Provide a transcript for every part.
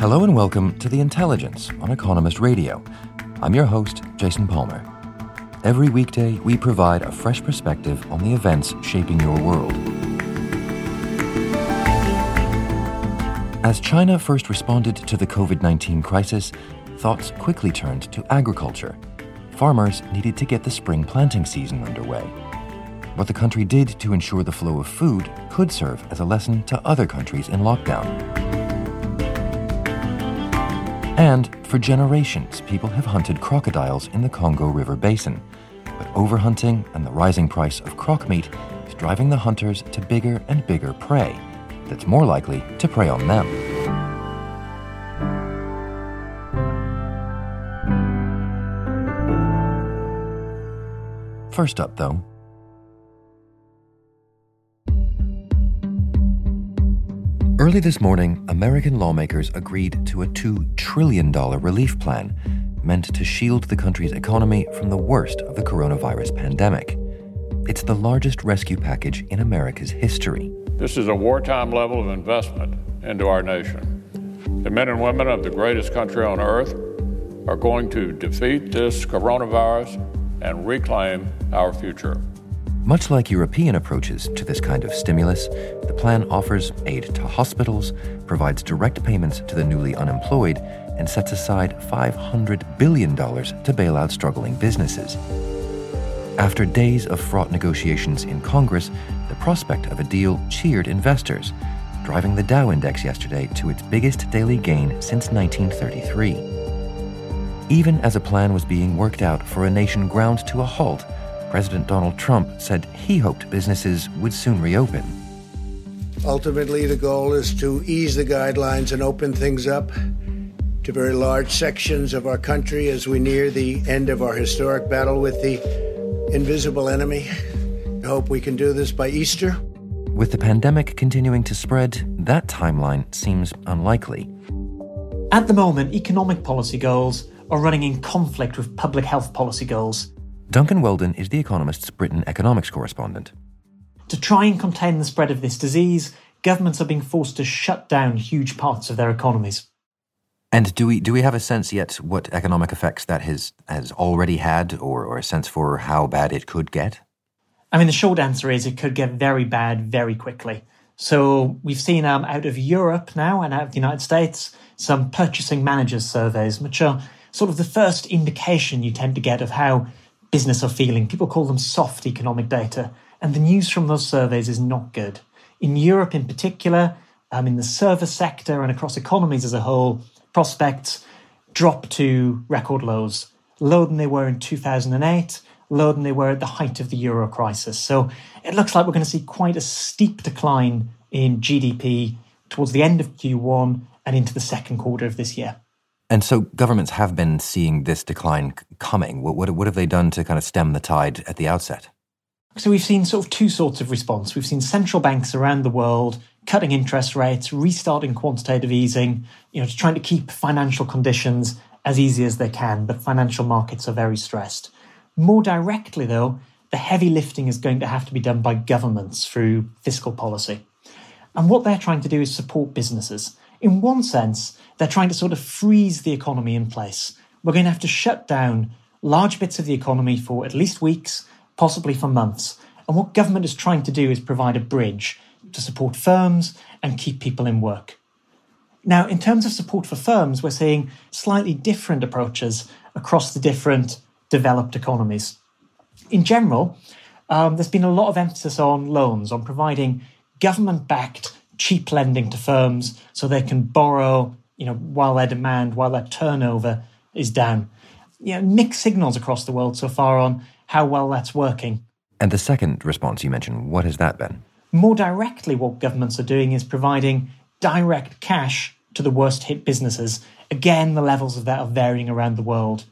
Hello and welcome to The Intelligence on Economist Radio. I'm your host, Jason Palmer. Every weekday, we provide a fresh perspective on the events shaping your world. As China first responded to the COVID 19 crisis, thoughts quickly turned to agriculture. Farmers needed to get the spring planting season underway. What the country did to ensure the flow of food could serve as a lesson to other countries in lockdown. And for generations, people have hunted crocodiles in the Congo River Basin. But overhunting and the rising price of croc meat is driving the hunters to bigger and bigger prey that's more likely to prey on them. First up, though, Early this morning, American lawmakers agreed to a $2 trillion relief plan meant to shield the country's economy from the worst of the coronavirus pandemic. It's the largest rescue package in America's history. This is a wartime level of investment into our nation. The men and women of the greatest country on earth are going to defeat this coronavirus and reclaim our future. Much like European approaches to this kind of stimulus, the plan offers aid to hospitals, provides direct payments to the newly unemployed, and sets aside $500 billion to bail out struggling businesses. After days of fraught negotiations in Congress, the prospect of a deal cheered investors, driving the Dow Index yesterday to its biggest daily gain since 1933. Even as a plan was being worked out for a nation ground to a halt, President Donald Trump said he hoped businesses would soon reopen. Ultimately, the goal is to ease the guidelines and open things up to very large sections of our country as we near the end of our historic battle with the invisible enemy. I hope we can do this by Easter. With the pandemic continuing to spread, that timeline seems unlikely. At the moment, economic policy goals are running in conflict with public health policy goals. Duncan Weldon is The Economist's Britain economics correspondent. To try and contain the spread of this disease, governments are being forced to shut down huge parts of their economies. And do we do we have a sense yet what economic effects that has has already had, or, or a sense for how bad it could get? I mean, the short answer is it could get very bad very quickly. So we've seen um, out of Europe now and out of the United States some purchasing managers surveys, which are sort of the first indication you tend to get of how business are feeling. People call them soft economic data. And the news from those surveys is not good. In Europe, in particular, um, in the service sector and across economies as a whole, prospects drop to record lows, lower than they were in 2008, lower than they were at the height of the euro crisis. So it looks like we're going to see quite a steep decline in GDP towards the end of Q1 and into the second quarter of this year. And so governments have been seeing this decline coming. What, what, what have they done to kind of stem the tide at the outset? So we've seen sort of two sorts of response. We've seen central banks around the world cutting interest rates, restarting quantitative easing, you know, trying to keep financial conditions as easy as they can, but financial markets are very stressed. More directly, though, the heavy lifting is going to have to be done by governments through fiscal policy. And what they're trying to do is support businesses. In one sense, they're trying to sort of freeze the economy in place. We're going to have to shut down large bits of the economy for at least weeks, possibly for months. And what government is trying to do is provide a bridge to support firms and keep people in work. Now, in terms of support for firms, we're seeing slightly different approaches across the different developed economies. In general, um, there's been a lot of emphasis on loans, on providing government backed cheap lending to firms so they can borrow, you know, while their demand, while their turnover is down. You know, mixed signals across the world so far on how well that's working. And the second response you mentioned, what has that been? More directly, what governments are doing is providing direct cash to the worst hit businesses. Again, the levels of that are varying around the world.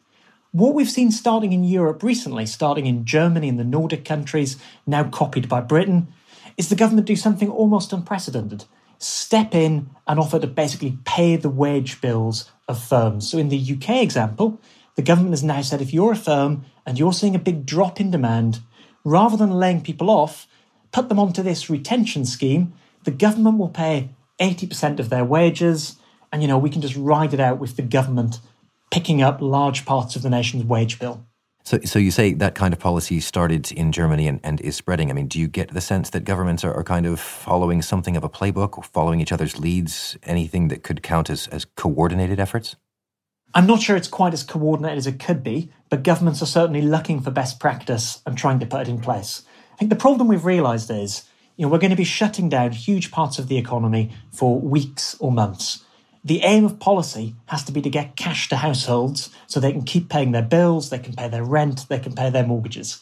What we've seen starting in Europe recently, starting in Germany and the Nordic countries, now copied by Britain, is the government do something almost unprecedented. Step in and offer to basically pay the wage bills of firms. So in the UK example, the government has now said if you're a firm and you're seeing a big drop in demand, rather than laying people off, put them onto this retention scheme. The government will pay 80% of their wages, and you know, we can just ride it out with the government picking up large parts of the nation's wage bill. So, so you say that kind of policy started in Germany and, and is spreading. I mean, do you get the sense that governments are, are kind of following something of a playbook, following each other's leads, anything that could count as, as coordinated efforts? I'm not sure it's quite as coordinated as it could be, but governments are certainly looking for best practice and trying to put it in place. I think the problem we've realised is, you know, we're going to be shutting down huge parts of the economy for weeks or months. The aim of policy has to be to get cash to households so they can keep paying their bills, they can pay their rent, they can pay their mortgages.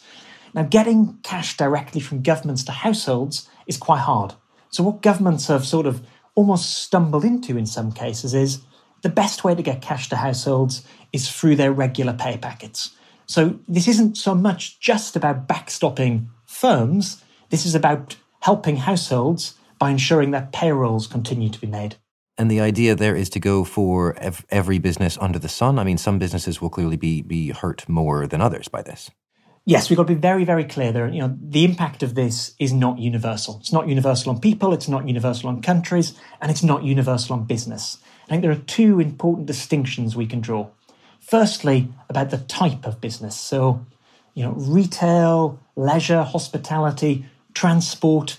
Now, getting cash directly from governments to households is quite hard. So, what governments have sort of almost stumbled into in some cases is the best way to get cash to households is through their regular pay packets. So this isn't so much just about backstopping firms, this is about helping households by ensuring that payrolls continue to be made. And the idea there is to go for ev- every business under the sun. I mean, some businesses will clearly be be hurt more than others by this. Yes, we've got to be very, very clear there. You know, the impact of this is not universal. It's not universal on people, it's not universal on countries, and it's not universal on business. I think there are two important distinctions we can draw. Firstly, about the type of business. So, you know, retail, leisure, hospitality, transport,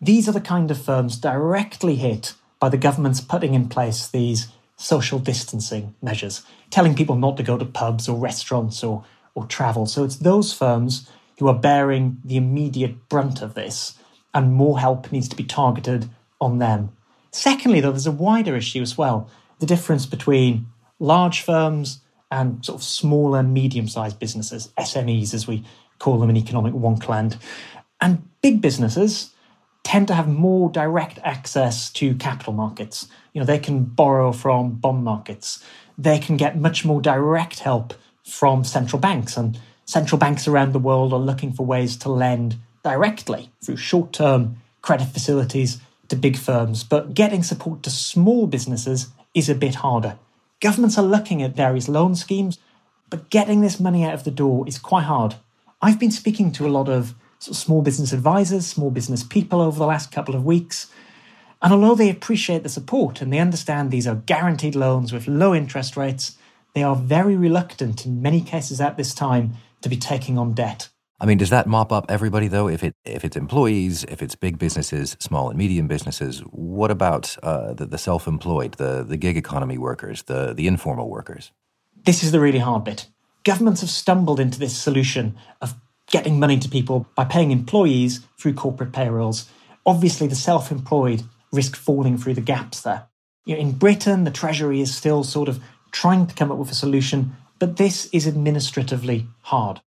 these are the kind of firms directly hit by the government's putting in place these social distancing measures, telling people not to go to pubs or restaurants or, or travel. So it's those firms who are bearing the immediate brunt of this, and more help needs to be targeted on them. Secondly, though, there's a wider issue as well the difference between large firms and sort of smaller, medium sized businesses, SMEs as we call them in economic wonkland. And big businesses tend to have more direct access to capital markets. You know, they can borrow from bond markets. They can get much more direct help from central banks. And central banks around the world are looking for ways to lend directly through short term credit facilities to big firms. But getting support to small businesses is a bit harder. Governments are looking at various loan schemes, but getting this money out of the door is quite hard. I've been speaking to a lot of, sort of small business advisors, small business people over the last couple of weeks. And although they appreciate the support and they understand these are guaranteed loans with low interest rates, they are very reluctant in many cases at this time to be taking on debt. I mean, does that mop up everybody though? If it if it's employees, if it's big businesses, small and medium businesses, what about uh, the, the self-employed, the the gig economy workers, the the informal workers? This is the really hard bit. Governments have stumbled into this solution of getting money to people by paying employees through corporate payrolls. Obviously, the self-employed risk falling through the gaps there. You know, in Britain, the Treasury is still sort of trying to come up with a solution, but this is administratively hard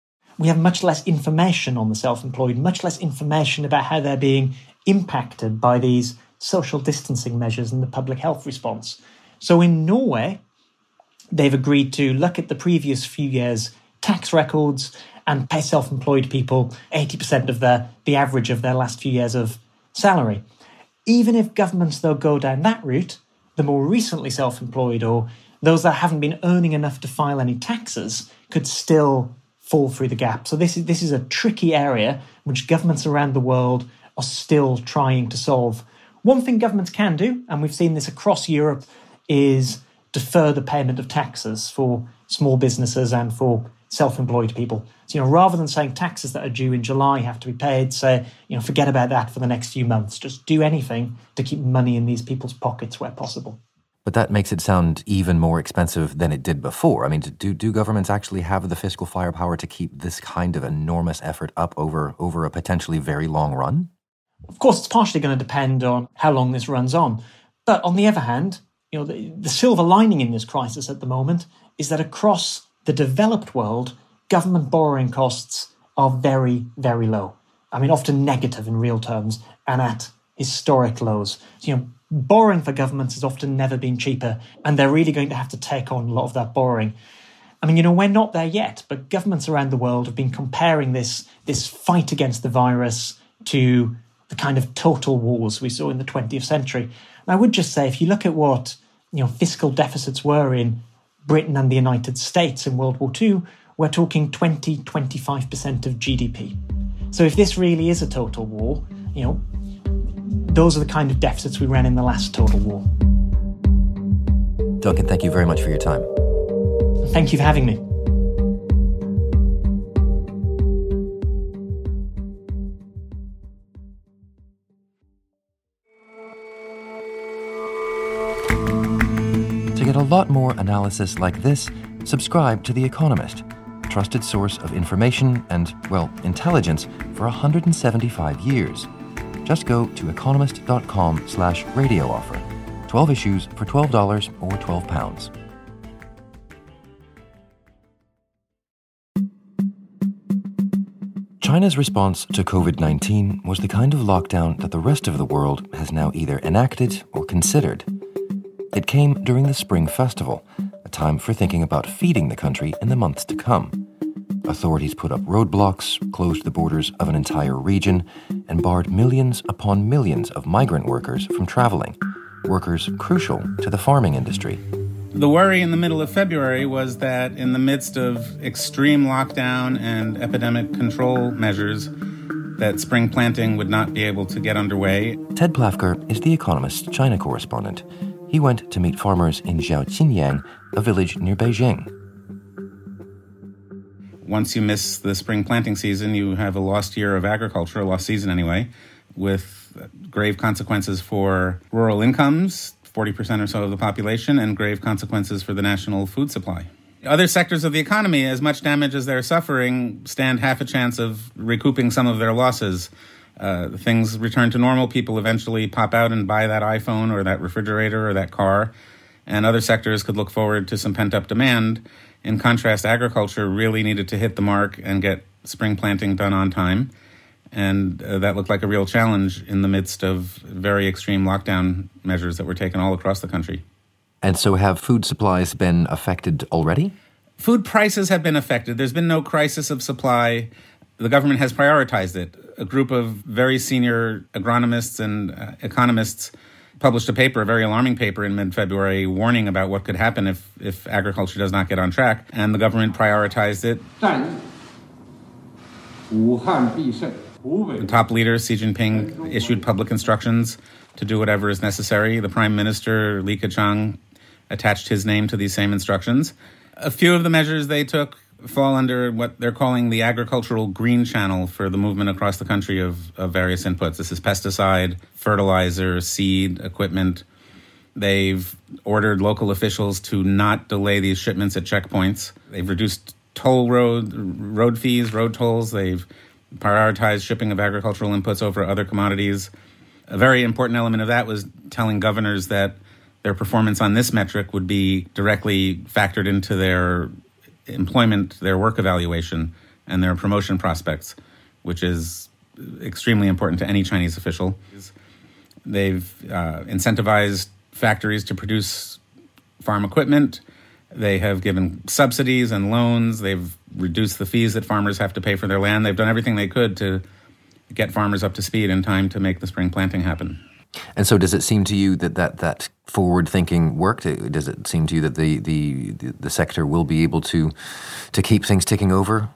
we have much less information on the self employed, much less information about how they're being impacted by these social distancing measures and the public health response. So in Norway, they've agreed to look at the previous few years' tax records and pay self employed people 80% of their, the average of their last few years of salary. Even if governments, though, go down that route, the more recently self employed or those that haven't been earning enough to file any taxes could still fall through the gap. So this is this is a tricky area which governments around the world are still trying to solve. One thing governments can do, and we've seen this across Europe, is defer the payment of taxes for small businesses and for self-employed people. So, you know, rather than saying taxes that are due in July have to be paid, say, you know, forget about that for the next few months. Just do anything to keep money in these people's pockets where possible. But that makes it sound even more expensive than it did before. I mean, do, do governments actually have the fiscal firepower to keep this kind of enormous effort up over, over a potentially very long run? Of course, it's partially going to depend on how long this runs on. But on the other hand, you know, the, the silver lining in this crisis at the moment is that across the developed world, government borrowing costs are very, very low. I mean, often negative in real terms, and at historic lows. So, you know, borrowing for governments has often never been cheaper, and they're really going to have to take on a lot of that borrowing. I mean, you know, we're not there yet, but governments around the world have been comparing this this fight against the virus to the kind of total wars we saw in the 20th century. And I would just say, if you look at what you know fiscal deficits were in Britain and the United States in World War II, we're talking 20, 25% of GDP. So if this really is a total war, you know, those are the kind of deficits we ran in the last total war. Duncan, thank you very much for your time. Thank you for having me. Lot more analysis like this, subscribe to The Economist, trusted source of information and, well, intelligence for 175 years. Just go to economist.com slash radio offer. 12 issues for $12 or £12. China's response to COVID 19 was the kind of lockdown that the rest of the world has now either enacted or considered. It came during the Spring Festival, a time for thinking about feeding the country in the months to come. Authorities put up roadblocks, closed the borders of an entire region, and barred millions upon millions of migrant workers from traveling, workers crucial to the farming industry. The worry in the middle of February was that in the midst of extreme lockdown and epidemic control measures, that spring planting would not be able to get underway. Ted Plafker is The Economist's China correspondent. He went to meet farmers in Zhaoqinyang, a village near Beijing. Once you miss the spring planting season, you have a lost year of agriculture, a lost season anyway, with grave consequences for rural incomes, 40% or so of the population, and grave consequences for the national food supply. Other sectors of the economy, as much damage as they're suffering, stand half a chance of recouping some of their losses. Uh, things return to normal. People eventually pop out and buy that iPhone or that refrigerator or that car. And other sectors could look forward to some pent up demand. In contrast, agriculture really needed to hit the mark and get spring planting done on time. And uh, that looked like a real challenge in the midst of very extreme lockdown measures that were taken all across the country. And so, have food supplies been affected already? Food prices have been affected. There's been no crisis of supply. The government has prioritized it. A group of very senior agronomists and uh, economists published a paper, a very alarming paper in mid February, warning about what could happen if, if agriculture does not get on track. And the government prioritized it. The top leader, Xi Jinping, issued public instructions to do whatever is necessary. The prime minister, Li Keqiang, attached his name to these same instructions. A few of the measures they took fall under what they're calling the agricultural green channel for the movement across the country of, of various inputs. This is pesticide, fertilizer, seed, equipment. They've ordered local officials to not delay these shipments at checkpoints. They've reduced toll road road fees, road tolls. They've prioritized shipping of agricultural inputs over other commodities. A very important element of that was telling governors that their performance on this metric would be directly factored into their employment, their work evaluation, and their promotion prospects, which is extremely important to any Chinese official. They've uh, incentivized factories to produce farm equipment. They have given subsidies and loans. They've reduced the fees that farmers have to pay for their land. They've done everything they could to get farmers up to speed in time to make the spring planting happen. And so, does it seem to you that that, that forward thinking work? Does it seem to you that the, the, the sector will be able to to keep things ticking over?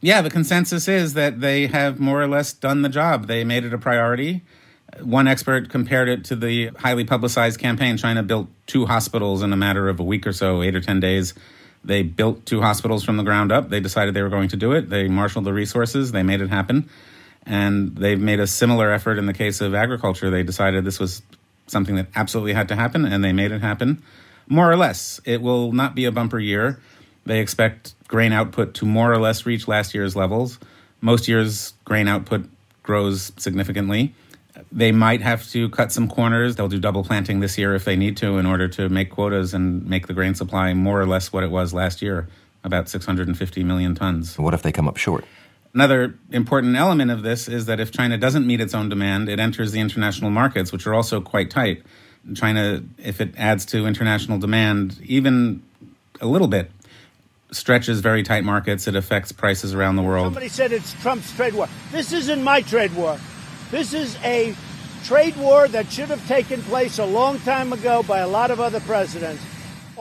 Yeah, the consensus is that they have more or less done the job. They made it a priority. One expert compared it to the highly publicized campaign. China built two hospitals in a matter of a week or so, eight or 10 days. They built two hospitals from the ground up. They decided they were going to do it. They marshaled the resources. They made it happen. And they've made a similar effort in the case of agriculture. They decided this was something that absolutely had to happen, and they made it happen. More or less, it will not be a bumper year. They expect grain output to more or less reach last year's levels. Most years, grain output grows significantly. They might have to cut some corners. They'll do double planting this year if they need to in order to make quotas and make the grain supply more or less what it was last year, about 650 million tons. What if they come up short? Another important element of this is that if China doesn't meet its own demand, it enters the international markets, which are also quite tight. China, if it adds to international demand, even a little bit, stretches very tight markets. It affects prices around the world. Somebody said it's Trump's trade war. This isn't my trade war. This is a trade war that should have taken place a long time ago by a lot of other presidents.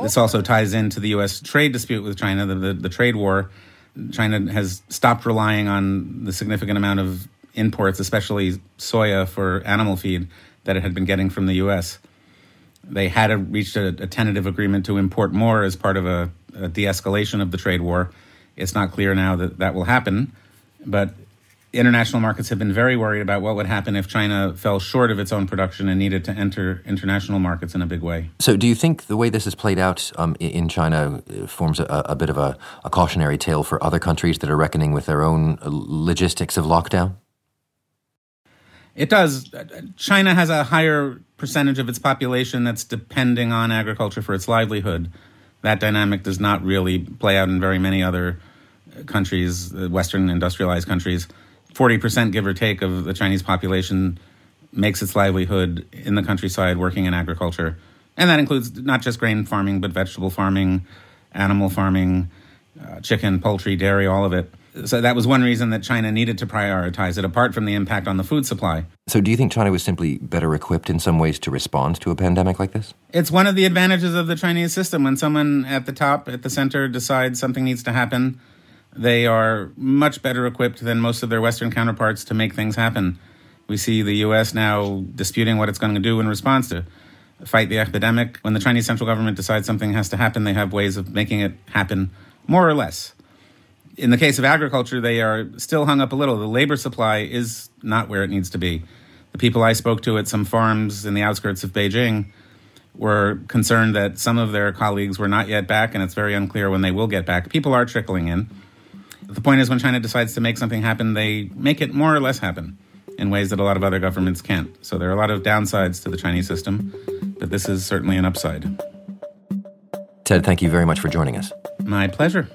This also ties into the U.S. trade dispute with China, the, the, the trade war. China has stopped relying on the significant amount of imports, especially soya for animal feed, that it had been getting from the U.S. They had a, reached a, a, tentative agreement to import more as part of a, a de escalation of the trade war. It's not clear now that that will happen, but international markets have been very worried about what would happen if China fell short of its own production and needed to enter international markets in a big way. So, do you think the way this has played out um, in China uh, forms a, a bit of a, a, cautionary tale for other countries that are reckoning with their own uh, logistics of lockdown? It does. China has a higher percentage of its population that's depending on agriculture for its livelihood. That dynamic does not really play out in very many other countries, Western industrialized countries. 40%, give or take, of the Chinese population makes its livelihood in the countryside working in agriculture. And that includes not just grain farming, but vegetable farming, animal farming, uh, chicken, poultry, dairy, all of it. So that was one reason that China needed to prioritize it, apart from the impact on the food supply. So, do you think China was simply better equipped in some ways to respond to a pandemic like this? It's one of the advantages of the Chinese system. When someone at the top, at the center, decides something needs to happen, they are much better equipped than most of their Western counterparts to make things happen. We see the U.S. now disputing what it's going to do in response to fight the epidemic. When the Chinese central government decides something has to happen, they have ways of making it happen more or less. In the case of agriculture, they are still hung up a little. The labor supply is not where it needs to be. The people I spoke to at some farms in the outskirts of Beijing were concerned that some of their colleagues were not yet back, and it's very unclear when they will get back. People are trickling in. The point is, when China decides to make something happen, they make it more or less happen in ways that a lot of other governments can't. So there are a lot of downsides to the Chinese system, but this is certainly an upside. Ted, thank you very much for joining us. My pleasure.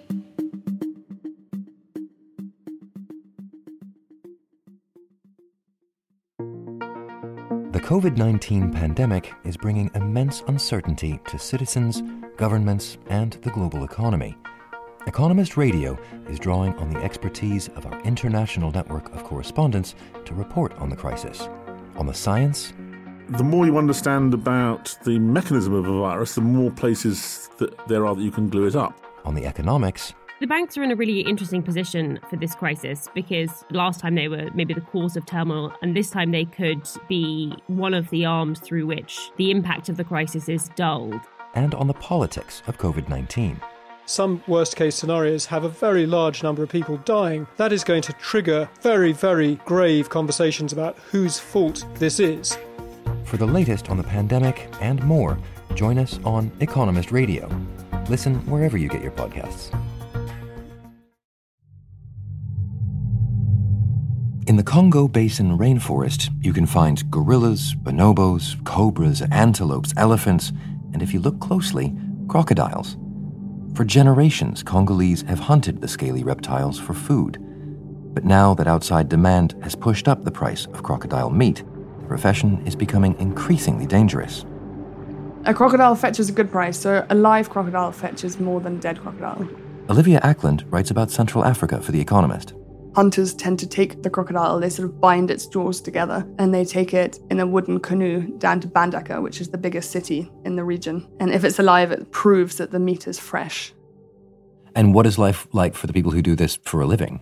The COVID 19 pandemic is bringing immense uncertainty to citizens, governments, and the global economy. Economist Radio is drawing on the expertise of our international network of correspondents to report on the crisis, on the science. The more you understand about the mechanism of a virus, the more places that there are that you can glue it up. On the economics. The banks are in a really interesting position for this crisis because last time they were maybe the cause of turmoil, and this time they could be one of the arms through which the impact of the crisis is dulled. And on the politics of COVID 19 some worst case scenarios have a very large number of people dying. That is going to trigger very, very grave conversations about whose fault this is. For the latest on the pandemic and more, join us on Economist Radio. Listen wherever you get your podcasts. In the Congo Basin rainforest, you can find gorillas, bonobos, cobras, antelopes, elephants, and if you look closely, crocodiles. For generations, Congolese have hunted the scaly reptiles for food. But now that outside demand has pushed up the price of crocodile meat, the profession is becoming increasingly dangerous. A crocodile fetches a good price, so a live crocodile fetches more than a dead crocodile. Olivia Acland writes about Central Africa for The Economist hunters tend to take the crocodile, they sort of bind its jaws together, and they take it in a wooden canoe down to Mbandaka, which is the biggest city in the region. And if it's alive, it proves that the meat is fresh. And what is life like for the people who do this for a living?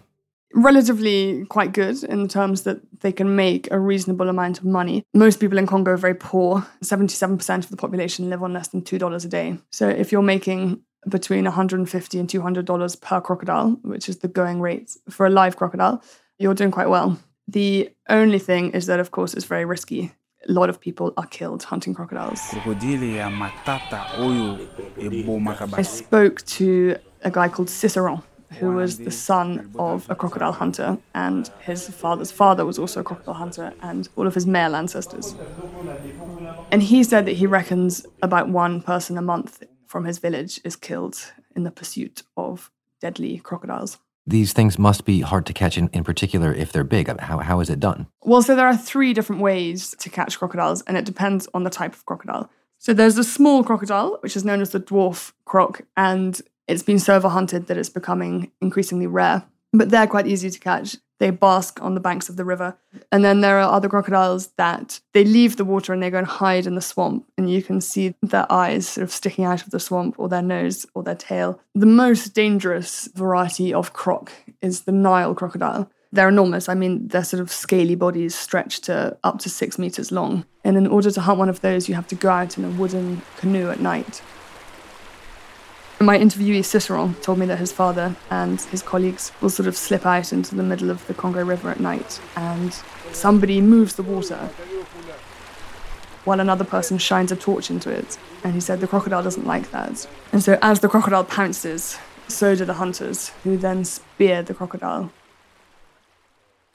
Relatively quite good in the terms that they can make a reasonable amount of money. Most people in Congo are very poor. 77% of the population live on less than $2 a day. So if you're making between 150 and 200 dollars per crocodile, which is the going rate for a live crocodile, you're doing quite well. The only thing is that, of course, it's very risky. A lot of people are killed hunting crocodiles. I spoke to a guy called Ciceron, who was the son of a crocodile hunter, and his father's father was also a crocodile hunter, and all of his male ancestors. And he said that he reckons about one person a month from his village is killed in the pursuit of deadly crocodiles. These things must be hard to catch, in, in particular if they're big. How, how is it done? Well, so there are three different ways to catch crocodiles, and it depends on the type of crocodile. So there's the small crocodile, which is known as the dwarf croc, and it's been so overhunted that it's becoming increasingly rare. But they're quite easy to catch. They bask on the banks of the river. And then there are other crocodiles that they leave the water and they go and hide in the swamp. And you can see their eyes sort of sticking out of the swamp or their nose or their tail. The most dangerous variety of croc is the Nile crocodile. They're enormous. I mean, their sort of scaly bodies stretch to up to six meters long. And in order to hunt one of those, you have to go out in a wooden canoe at night. My interviewee Ciceron told me that his father and his colleagues will sort of slip out into the middle of the Congo River at night and somebody moves the water while another person shines a torch into it. And he said the crocodile doesn't like that. And so as the crocodile pounces, so do the hunters, who then spear the crocodile.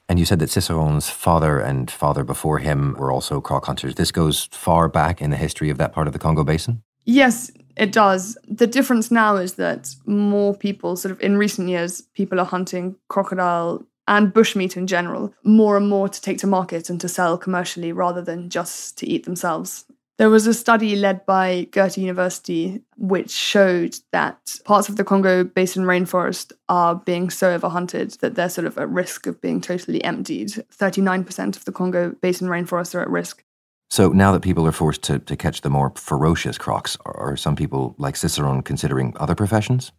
And you said that Ciceron's father and father before him were also croc hunters. This goes far back in the history of that part of the Congo Basin? Yes, it does. The difference now is that more people, sort of in recent years, people are hunting crocodile and bushmeat in general more and more to take to market and to sell commercially rather than just to eat themselves. There was a study led by Goethe University which showed that parts of the Congo basin rainforest are being so overhunted that they're sort of at risk of being totally emptied. 39% of the Congo basin rainforests are at risk. So now that people are forced to, to catch the more ferocious crocs, are some people like Cicerone considering other professions?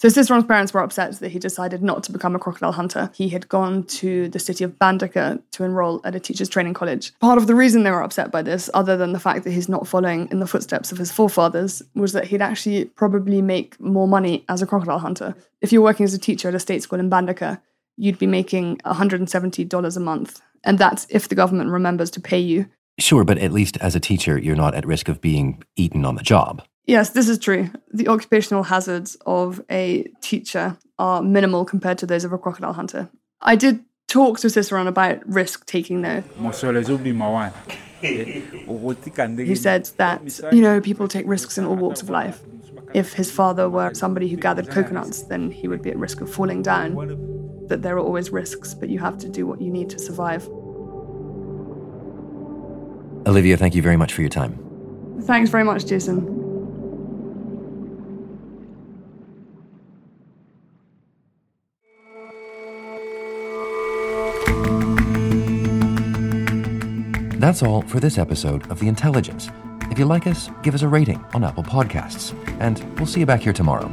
So Cicerone's parents were upset that he decided not to become a crocodile hunter. He had gone to the city of Mbandaka uh, to enroll at a teacher's training college. Part of the reason they were upset by this, other than the fact that he's not following in the footsteps of his forefathers, was that he'd actually probably make more money as a crocodile hunter. If you're working as a teacher at a state school in Mbandaka, uh, you'd be making $170 a month. And that's if the government remembers to pay you Sure, but at least as a teacher, you're not at risk of being eaten on the job. Yes, this is true. The occupational hazards of a teacher are minimal compared to those of a crocodile hunter. I did talk to Ciceron about risk taking, though. He said that, you know, people take risks in all walks of life. If his father were somebody who gathered coconuts, then he would be at risk of falling down. That there are always risks, but you have to do what you need to survive. Olivia, thank you very much for your time. Thanks very much, Jason. That's all for this episode of The Intelligence. If you like us, give us a rating on Apple Podcasts, and we'll see you back here tomorrow.